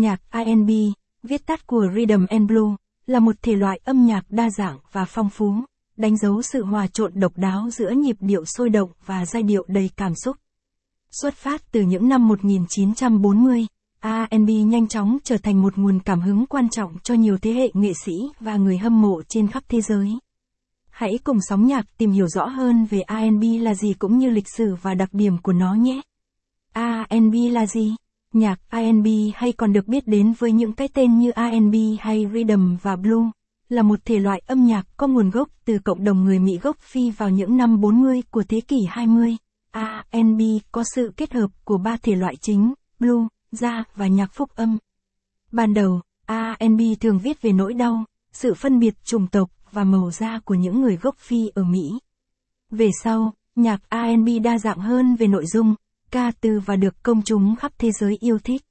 Nhạc R&B, viết tắt của Rhythm and Blues, là một thể loại âm nhạc đa dạng và phong phú, đánh dấu sự hòa trộn độc đáo giữa nhịp điệu sôi động và giai điệu đầy cảm xúc. Xuất phát từ những năm 1940, R&B nhanh chóng trở thành một nguồn cảm hứng quan trọng cho nhiều thế hệ nghệ sĩ và người hâm mộ trên khắp thế giới. Hãy cùng sóng nhạc tìm hiểu rõ hơn về R&B là gì cũng như lịch sử và đặc điểm của nó nhé. R&B là gì? Nhạc R&B hay còn được biết đến với những cái tên như R&B hay Rhythm và Bloom, là một thể loại âm nhạc có nguồn gốc từ cộng đồng người Mỹ gốc Phi vào những năm 40 của thế kỷ 20. R&B có sự kết hợp của ba thể loại chính, Bloom, jazz và nhạc phúc âm. Ban đầu, R&B thường viết về nỗi đau, sự phân biệt chủng tộc và màu da của những người gốc Phi ở Mỹ. Về sau, nhạc R&B đa dạng hơn về nội dung, ca từ và được công chúng khắp thế giới yêu thích.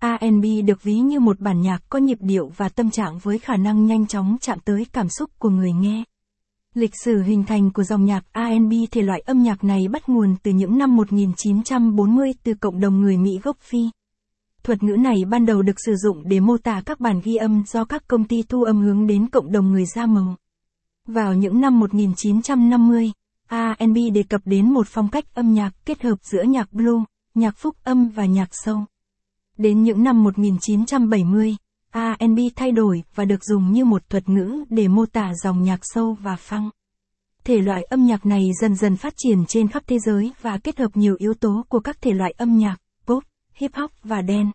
R&B được ví như một bản nhạc có nhịp điệu và tâm trạng với khả năng nhanh chóng chạm tới cảm xúc của người nghe. Lịch sử hình thành của dòng nhạc R&B thể loại âm nhạc này bắt nguồn từ những năm 1940 từ cộng đồng người Mỹ gốc Phi. Thuật ngữ này ban đầu được sử dụng để mô tả các bản ghi âm do các công ty thu âm hướng đến cộng đồng người da màu. Vào những năm 1950, R&B đề cập đến một phong cách âm nhạc kết hợp giữa nhạc blues, nhạc phúc âm và nhạc sâu. Đến những năm 1970, R&B thay đổi và được dùng như một thuật ngữ để mô tả dòng nhạc sâu và phăng. Thể loại âm nhạc này dần dần phát triển trên khắp thế giới và kết hợp nhiều yếu tố của các thể loại âm nhạc, pop, hip hop và dance.